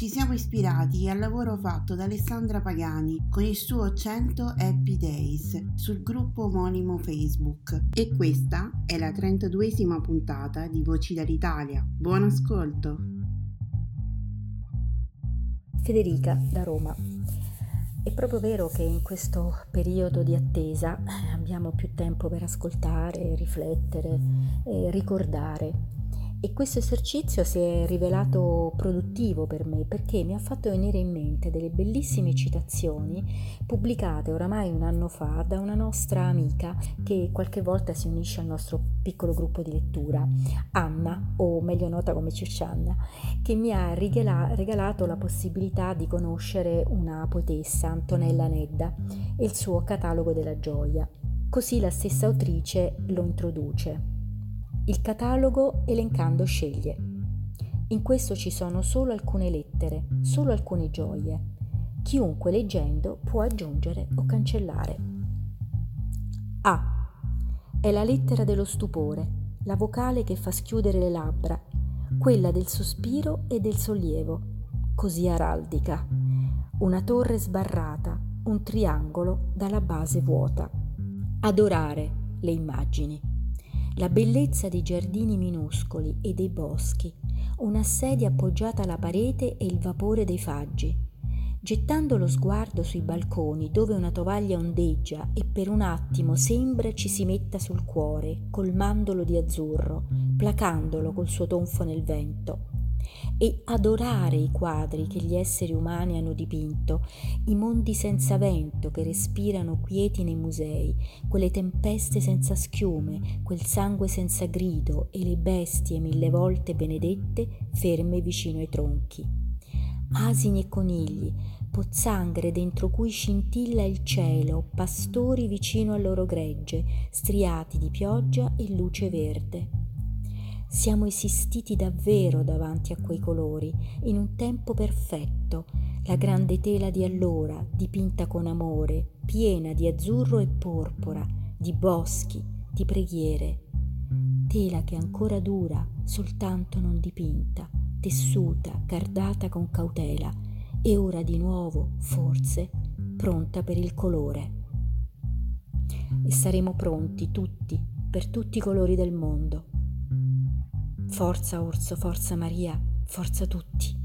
ci siamo ispirati al lavoro fatto da Alessandra Pagani con il suo 100 Happy Days sul gruppo omonimo Facebook e questa è la 32esima puntata di Voci dall'Italia. Buon ascolto! Federica da Roma. È proprio vero che in questo periodo di attesa abbiamo più tempo per ascoltare, riflettere e ricordare e questo esercizio si è rivelato produttivo per me perché mi ha fatto venire in mente delle bellissime citazioni pubblicate oramai un anno fa da una nostra amica che qualche volta si unisce al nostro piccolo gruppo di lettura, Anna, o meglio nota come Circianna, che mi ha regala- regalato la possibilità di conoscere una poetessa, Antonella Nedda, e il suo catalogo della gioia. Così la stessa autrice lo introduce. Il catalogo elencando sceglie. In questo ci sono solo alcune lettere, solo alcune gioie. Chiunque leggendo può aggiungere o cancellare. A. È la lettera dello stupore, la vocale che fa schiudere le labbra, quella del sospiro e del sollievo, così araldica. Una torre sbarrata, un triangolo dalla base vuota. Adorare le immagini la bellezza dei giardini minuscoli e dei boschi, una sedia appoggiata alla parete e il vapore dei faggi. Gettando lo sguardo sui balconi dove una tovaglia ondeggia e per un attimo sembra ci si metta sul cuore, colmandolo di azzurro, placandolo col suo tonfo nel vento e adorare i quadri che gli esseri umani hanno dipinto, i mondi senza vento che respirano quieti nei musei, quelle tempeste senza schiume, quel sangue senza grido e le bestie mille volte benedette ferme vicino ai tronchi. Asini e conigli, pozzanghere dentro cui scintilla il cielo, pastori vicino al loro gregge, striati di pioggia e luce verde siamo esistiti davvero davanti a quei colori, in un tempo perfetto, la grande tela di allora, dipinta con amore, piena di azzurro e porpora, di boschi, di preghiere. Tela che ancora dura, soltanto non dipinta, tessuta, cardata con cautela, e ora di nuovo, forse, pronta per il colore. E saremo pronti tutti, per tutti i colori del mondo Forza Orso, forza Maria, forza tutti.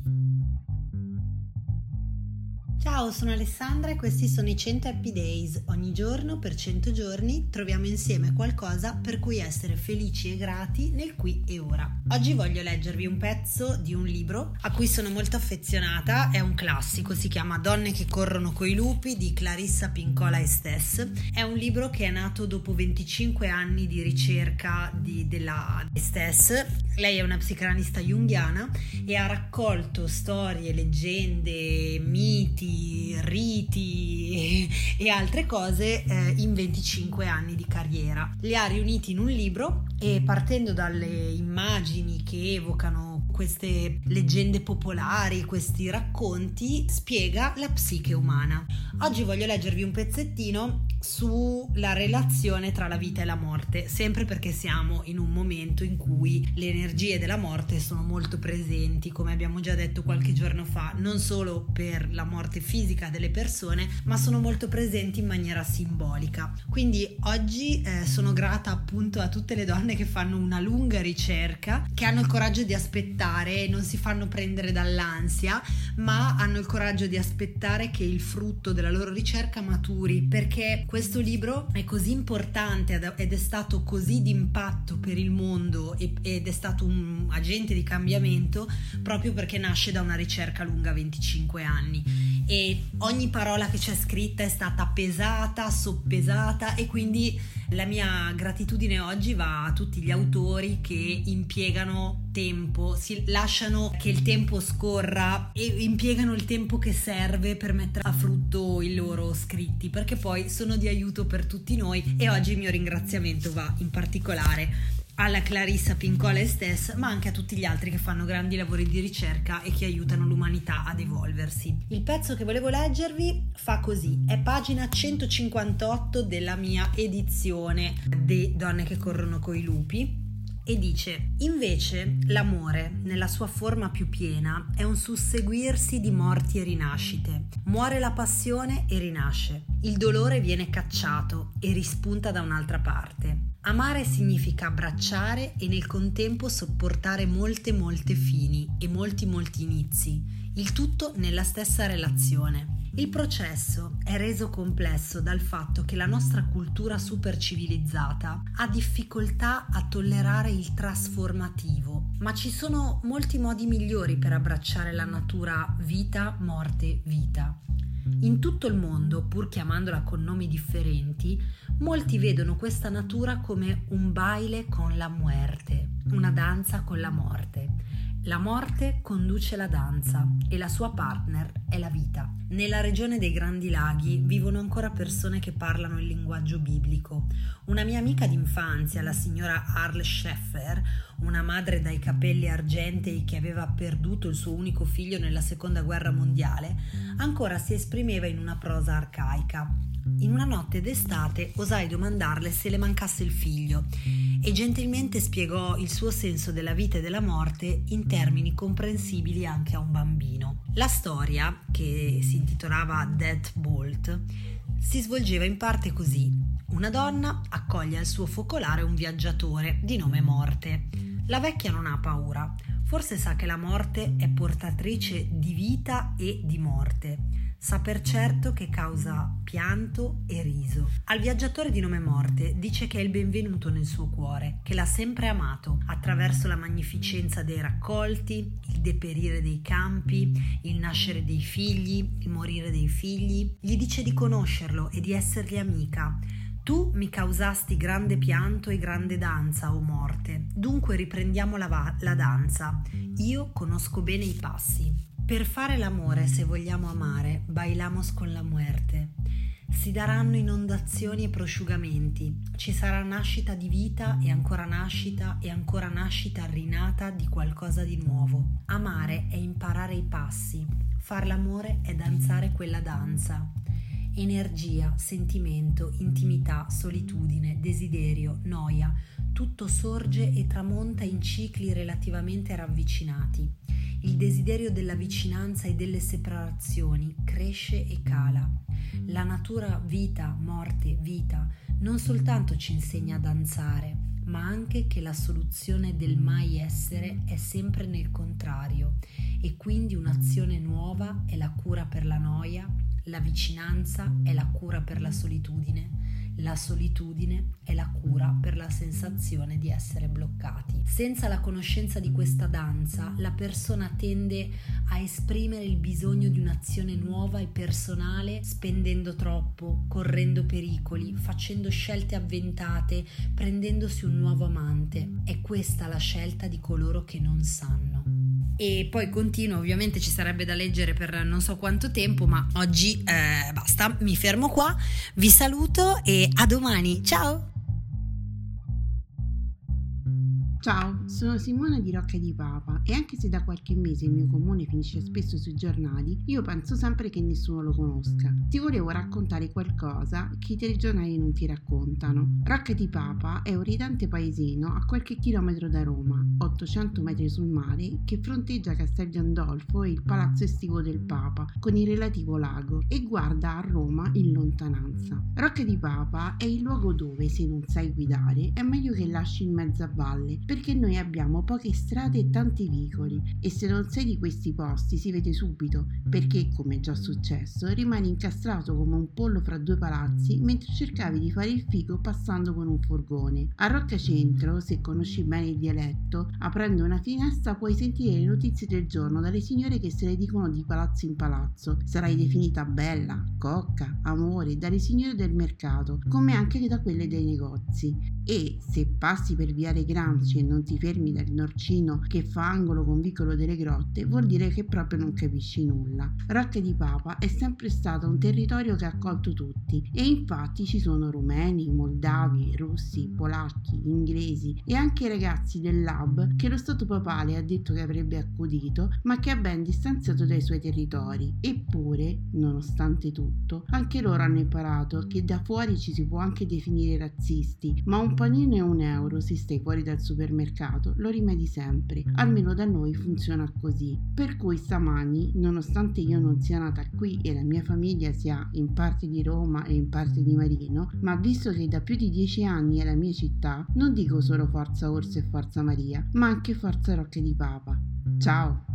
Ciao, sono Alessandra e questi sono i 100 Happy Days. Ogni giorno, per 100 giorni, troviamo insieme qualcosa per cui essere felici e grati nel qui e ora. Oggi voglio leggervi un pezzo di un libro a cui sono molto affezionata, è un classico, si chiama Donne che corrono coi lupi di Clarissa Pincola Estes. È un libro che è nato dopo 25 anni di ricerca di, della Estes. Lei è una psicanalista junghiana e ha raccolto storie, leggende, miti, riti e, altre cose eh, in 25 anni di carriera. Li ha riuniti in un libro e partendo dalle immagini che evocano queste leggende popolari, questi racconti, spiega la psiche umana. Oggi voglio leggervi un pezzettino sulla relazione tra la vita e la morte, sempre perché siamo in un momento in cui le energie della morte sono molto presenti, come abbiamo già detto qualche giorno fa, non solo per la morte fisica delle persone, ma sono molto presenti in maniera simbolica. Quindi oggi eh, sono grata appunto a tutte le donne che fanno una lunga ricerca, che hanno il coraggio di aspettare, non si fanno prendere dall'ansia, ma hanno il coraggio di aspettare che il frutto della loro ricerca maturi, perché questo libro è così importante ed è stato così d'impatto per il mondo ed è stato un agente di cambiamento proprio perché nasce da una ricerca lunga 25 anni. E ogni parola che c'è scritta è stata pesata, soppesata e quindi la mia gratitudine oggi va a tutti gli autori che impiegano tempo, si lasciano che il tempo scorra e impiegano il tempo che serve per mettere a frutto i loro scritti, perché poi sono di aiuto per tutti noi e oggi il mio ringraziamento va in particolare alla Clarissa Pincola Estes, ma anche a tutti gli altri che fanno grandi lavori di ricerca e che aiutano l'umanità ad evolversi. Il pezzo che volevo leggervi fa così, è pagina 158 della mia edizione di Donne che corrono coi lupi e dice invece l'amore nella sua forma più piena è un susseguirsi di morti e rinascite. Muore la passione e rinasce. Il dolore viene cacciato e rispunta da un'altra parte Amare significa abbracciare e nel contempo sopportare molte molte fini e molti molti inizi, il tutto nella stessa relazione. Il processo è reso complesso dal fatto che la nostra cultura super civilizzata ha difficoltà a tollerare il trasformativo, ma ci sono molti modi migliori per abbracciare la natura vita, morte, vita. In tutto il mondo, pur chiamandola con nomi differenti, molti vedono questa natura come un baile con la muerte, una danza con la morte. La morte conduce la danza e la sua partner è la vita. Nella regione dei Grandi Laghi vivono ancora persone che parlano il linguaggio biblico. Una mia amica d'infanzia, la signora Arl Scheffer, una madre dai capelli argentei che aveva perduto il suo unico figlio nella seconda guerra mondiale, ancora si esprimeva in una prosa arcaica. In una notte d'estate osai domandarle se le mancasse il figlio e gentilmente spiegò il suo senso della vita e della morte in termini comprensibili anche a un bambino. La storia, che si intitolava Death Bolt, si svolgeva in parte così. Una donna accoglie al suo focolare un viaggiatore di nome Morte. La vecchia non ha paura, forse sa che la morte è portatrice di vita e di morte sa per certo che causa pianto e riso. Al viaggiatore di nome Morte dice che è il benvenuto nel suo cuore, che l'ha sempre amato attraverso la magnificenza dei raccolti, il deperire dei campi, il nascere dei figli, il morire dei figli. Gli dice di conoscerlo e di essergli amica. Tu mi causasti grande pianto e grande danza, o oh morte. Dunque riprendiamo la, va- la danza. Io conosco bene i passi. Per fare l'amore, se vogliamo amare, bailamos con la muerte. Si daranno inondazioni e prosciugamenti, ci sarà nascita di vita e ancora nascita e ancora nascita rinata di qualcosa di nuovo. Amare è imparare i passi, far l'amore è danzare quella danza. Energia, sentimento, intimità, solitudine, desiderio, noia, tutto sorge e tramonta in cicli relativamente ravvicinati il desiderio della vicinanza e delle separazioni cresce e cala. La natura vita, morte, vita non soltanto ci insegna a danzare, ma anche che la soluzione del mai essere è sempre nel contrario e quindi un'azione nuova è la cura per la noia, la vicinanza è la cura per la solitudine la solitudine è la cura per la sensazione di essere bloccati. Senza la conoscenza di questa danza, la persona tende a esprimere il bisogno di un'azione nuova e personale, spendendo troppo, correndo pericoli, facendo scelte avventate, prendendosi un nuovo amante. È questa la scelta di coloro che non sanno. E poi continuo, ovviamente ci sarebbe da leggere per non so quanto tempo, ma oggi eh, basta, mi fermo qua, vi saluto e a domani, ciao! Ciao, sono Simona di Rocca di Papa e anche se da qualche mese il mio comune finisce spesso sui giornali, io penso sempre che nessuno lo conosca. Ti volevo raccontare qualcosa che i telegiornali non ti raccontano. Rocca di Papa è un ridente paesino a qualche chilometro da Roma, 800 metri sul mare, che fronteggia Castel Gandolfo e il palazzo estivo del Papa, con il relativo lago, e guarda a Roma in lontananza. Rocca di Papa è il luogo dove, se non sai guidare, è meglio che lasci in mezzo a valle perché noi abbiamo poche strade e tanti vicoli e se non sei di questi posti si vede subito perché, come è già successo, rimani incastrato come un pollo fra due palazzi mentre cercavi di fare il figo passando con un furgone. A Rocca Centro, se conosci bene il dialetto, aprendo una finestra puoi sentire le notizie del giorno dalle signore che se le dicono di palazzo in palazzo. Sarai definita bella, cocca, amore dalle signore del mercato, come anche da quelle dei negozi. E se passi per viare Gramsci non ti fermi dal norcino che fa angolo con vicolo delle grotte, vuol dire che proprio non capisci nulla. Rocca di Papa è sempre stato un territorio che ha accolto tutti e infatti ci sono rumeni, moldavi, russi, polacchi, inglesi e anche ragazzi del lab che lo Stato papale ha detto che avrebbe accudito, ma che ha ben distanziato dai suoi territori. Eppure, nonostante tutto, anche loro hanno imparato che da fuori ci si può anche definire razzisti, ma un panino e un euro se stai fuori dal supermercato lo rimedi sempre, almeno da noi funziona così. Per cui stamani, nonostante io non sia nata qui e la mia famiglia sia in parte di Roma e in parte di Marino, ma visto che da più di dieci anni è la mia città, non dico solo Forza Orso e Forza Maria, ma anche Forza Rocche di Papa. Ciao!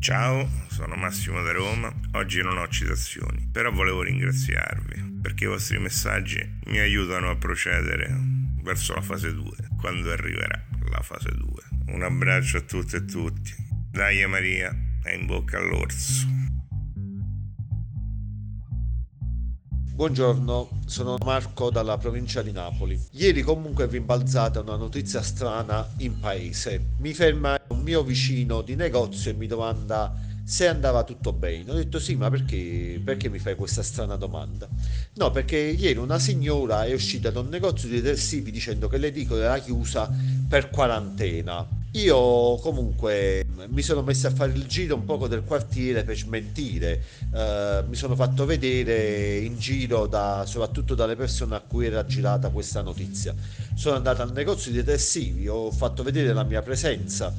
Ciao, sono Massimo da Roma. Oggi non ho citazioni, però volevo ringraziarvi perché i vostri messaggi mi aiutano a procedere verso la fase 2, quando arriverà la fase 2. Un abbraccio a tutte e tutti. Dai Maria, e in bocca all'orso. Buongiorno, sono Marco dalla provincia di Napoli. Ieri comunque è rimbalzata una notizia strana in paese. Mi ferma un mio vicino di negozio e mi domanda se andava tutto bene. Ho detto sì, ma perché, perché mi fai questa strana domanda? No, perché ieri una signora è uscita da un negozio di detersivi dicendo che l'edicola era chiusa per quarantena. Io comunque mi sono messo a fare il giro un poco del quartiere per smentire, eh, mi sono fatto vedere in giro da, soprattutto dalle persone a cui era girata questa notizia. Sono andato al negozio di detersivi, ho fatto vedere la mia presenza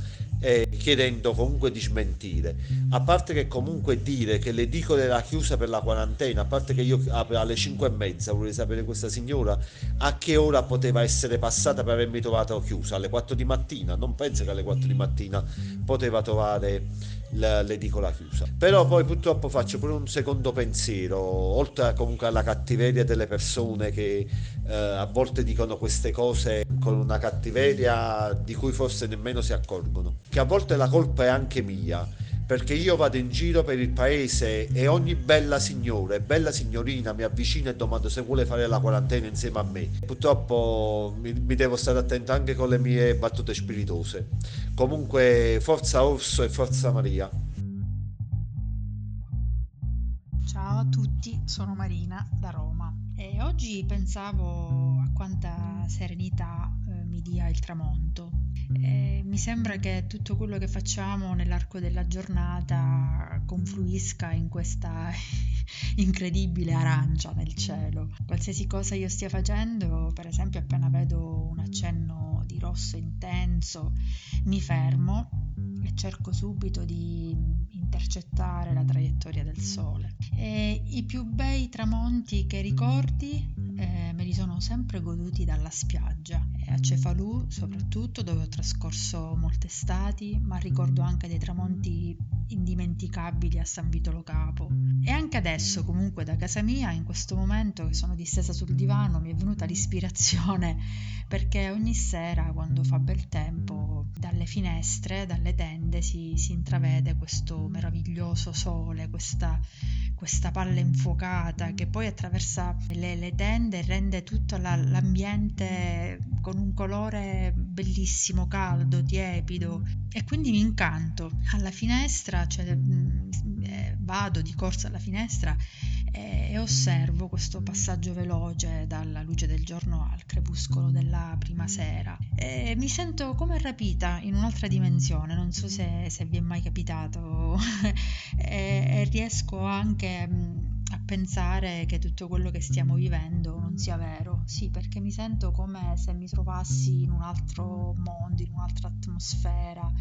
chiedendo comunque di smentire. A parte che comunque dire che l'edicola era chiusa per la quarantena, a parte che io alle 5 e mezza vorrei sapere questa signora a che ora poteva essere passata per avermi trovato chiusa, alle 4 di mattina, non penso che alle 4 di mattina poteva trovare l'edicola chiusa. Però poi purtroppo faccio pure un secondo pensiero, oltre comunque alla cattiveria delle persone che eh, a volte dicono queste cose con una cattiveria di cui forse nemmeno si accorgono, che a volte la colpa è anche mia perché io vado in giro per il paese e ogni bella signora e bella signorina mi avvicina e domanda se vuole fare la quarantena insieme a me. Purtroppo mi, mi devo stare attento anche con le mie battute spiritose. Comunque, forza Orso e forza Maria. Ciao a tutti, sono Marina da Roma e oggi pensavo a quanta serenità eh, mi dia il tramonto eh, mi sembra che tutto quello che facciamo nell'arco della giornata confluisca in questa incredibile arancia nel cielo. Qualsiasi cosa io stia facendo, per esempio appena vedo un accenno di rosso intenso, mi fermo e cerco subito di intercettare la traiettoria del sole. E I più bei tramonti che ricordi eh, me li sono sempre goduti dalla spiaggia, e a Cefalù soprattutto dove ho trascorso molte estati, ma ricordo anche dei tramonti indimenticabili a San Vitolo Capo. E anche adesso comunque da casa mia, in questo momento che sono distesa sul divano, mi è venuta l'ispirazione perché ogni sera quando fa bel tempo dalle finestre, dalle tende si, si intravede questo meraviglioso sole, questa, questa palla infuocata che poi attraversa le, le tende e rende tutto la, l'ambiente con un colore bellissimo, caldo, tiepido e quindi mi incanto. Alla finestra, cioè, mm, eh, vado di corsa alla finestra e, e osservo questo passaggio veloce dalla luce del giorno al crepuscolo della prima sera. E mi sento come rapita in un'altra dimensione, non so se, se vi è mai capitato. E, e riesco anche mm, a pensare che tutto quello che stiamo vivendo non sia vero. Sì, perché mi sento come se mi trovassi in un altro mondo, in un'altra atmosfera,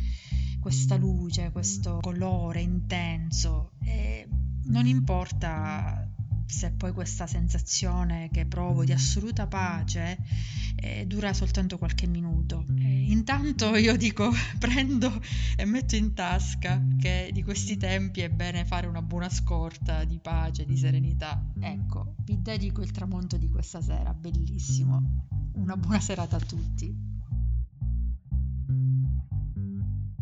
questa luce, questo colore intenso e non importa se poi questa sensazione che provo di assoluta pace eh, dura soltanto qualche minuto. E intanto io dico prendo e metto in tasca che di questi tempi è bene fare una buona scorta di pace, di serenità. Ecco, vi dedico il tramonto di questa sera, bellissimo. Una buona serata a tutti.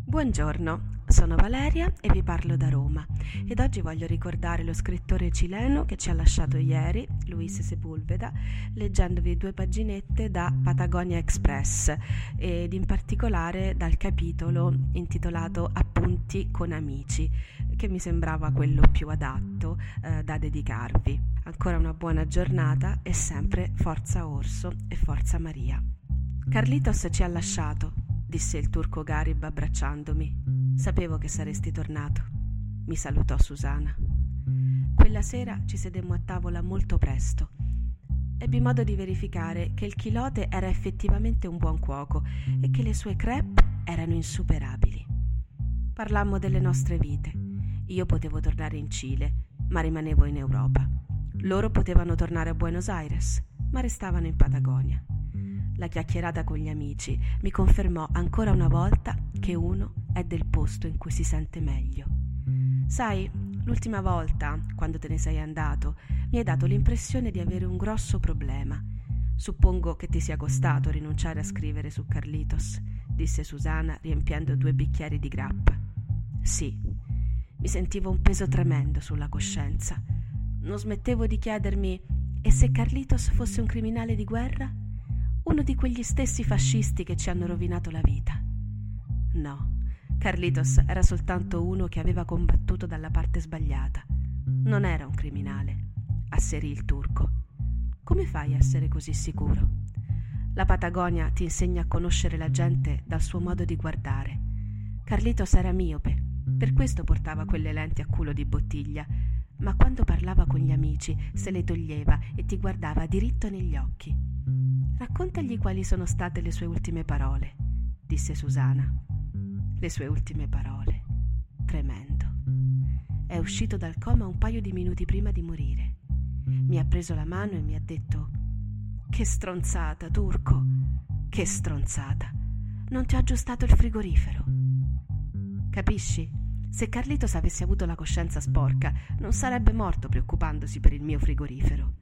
Buongiorno, sono Valeria e vi parlo da Roma ed oggi voglio ricordare lo scrittore cileno che ci ha lasciato ieri, Luis Sepulveda, leggendovi due paginette da Patagonia Express ed in particolare dal capitolo intitolato Appunti con amici, che mi sembrava quello più adatto eh, da dedicarvi. Ancora una buona giornata e sempre forza Orso e forza Maria. Carlitos ci ha lasciato disse il turco Garib abbracciandomi. Sapevo che saresti tornato. Mi salutò Susana. Quella sera ci sedemmo a tavola molto presto. Ebbi modo di verificare che il chilote era effettivamente un buon cuoco e che le sue crepe erano insuperabili. Parlammo delle nostre vite. Io potevo tornare in Cile, ma rimanevo in Europa. Loro potevano tornare a Buenos Aires, ma restavano in Patagonia. La chiacchierata con gli amici mi confermò ancora una volta che uno è del posto in cui si sente meglio. Sai, l'ultima volta, quando te ne sei andato, mi hai dato l'impressione di avere un grosso problema. Suppongo che ti sia costato rinunciare a scrivere su Carlitos, disse Susana riempiendo due bicchieri di grappa. Sì, mi sentivo un peso tremendo sulla coscienza. Non smettevo di chiedermi: e se Carlitos fosse un criminale di guerra? uno di quegli stessi fascisti che ci hanno rovinato la vita. No, Carlitos era soltanto uno che aveva combattuto dalla parte sbagliata. Non era un criminale, asserì il turco. Come fai a essere così sicuro? La Patagonia ti insegna a conoscere la gente dal suo modo di guardare. Carlitos era miope, per questo portava quelle lenti a culo di bottiglia, ma quando parlava con gli amici se le toglieva e ti guardava diritto negli occhi. Raccontagli quali sono state le sue ultime parole, disse Susana. Le sue ultime parole. Tremendo. È uscito dal coma un paio di minuti prima di morire. Mi ha preso la mano e mi ha detto Che stronzata, Turco. Che stronzata. Non ti ho aggiustato il frigorifero. Capisci? Se Carlitos avesse avuto la coscienza sporca, non sarebbe morto preoccupandosi per il mio frigorifero.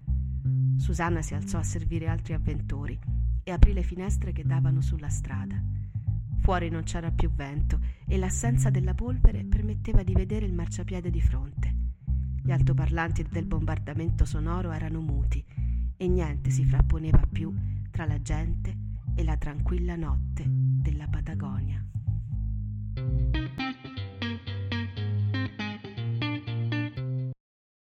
Susanna si alzò a servire altri avventori e aprì le finestre che davano sulla strada. Fuori non c'era più vento e l'assenza della polvere permetteva di vedere il marciapiede di fronte. Gli altoparlanti del bombardamento sonoro erano muti e niente si frapponeva più tra la gente e la tranquilla notte della Patagonia.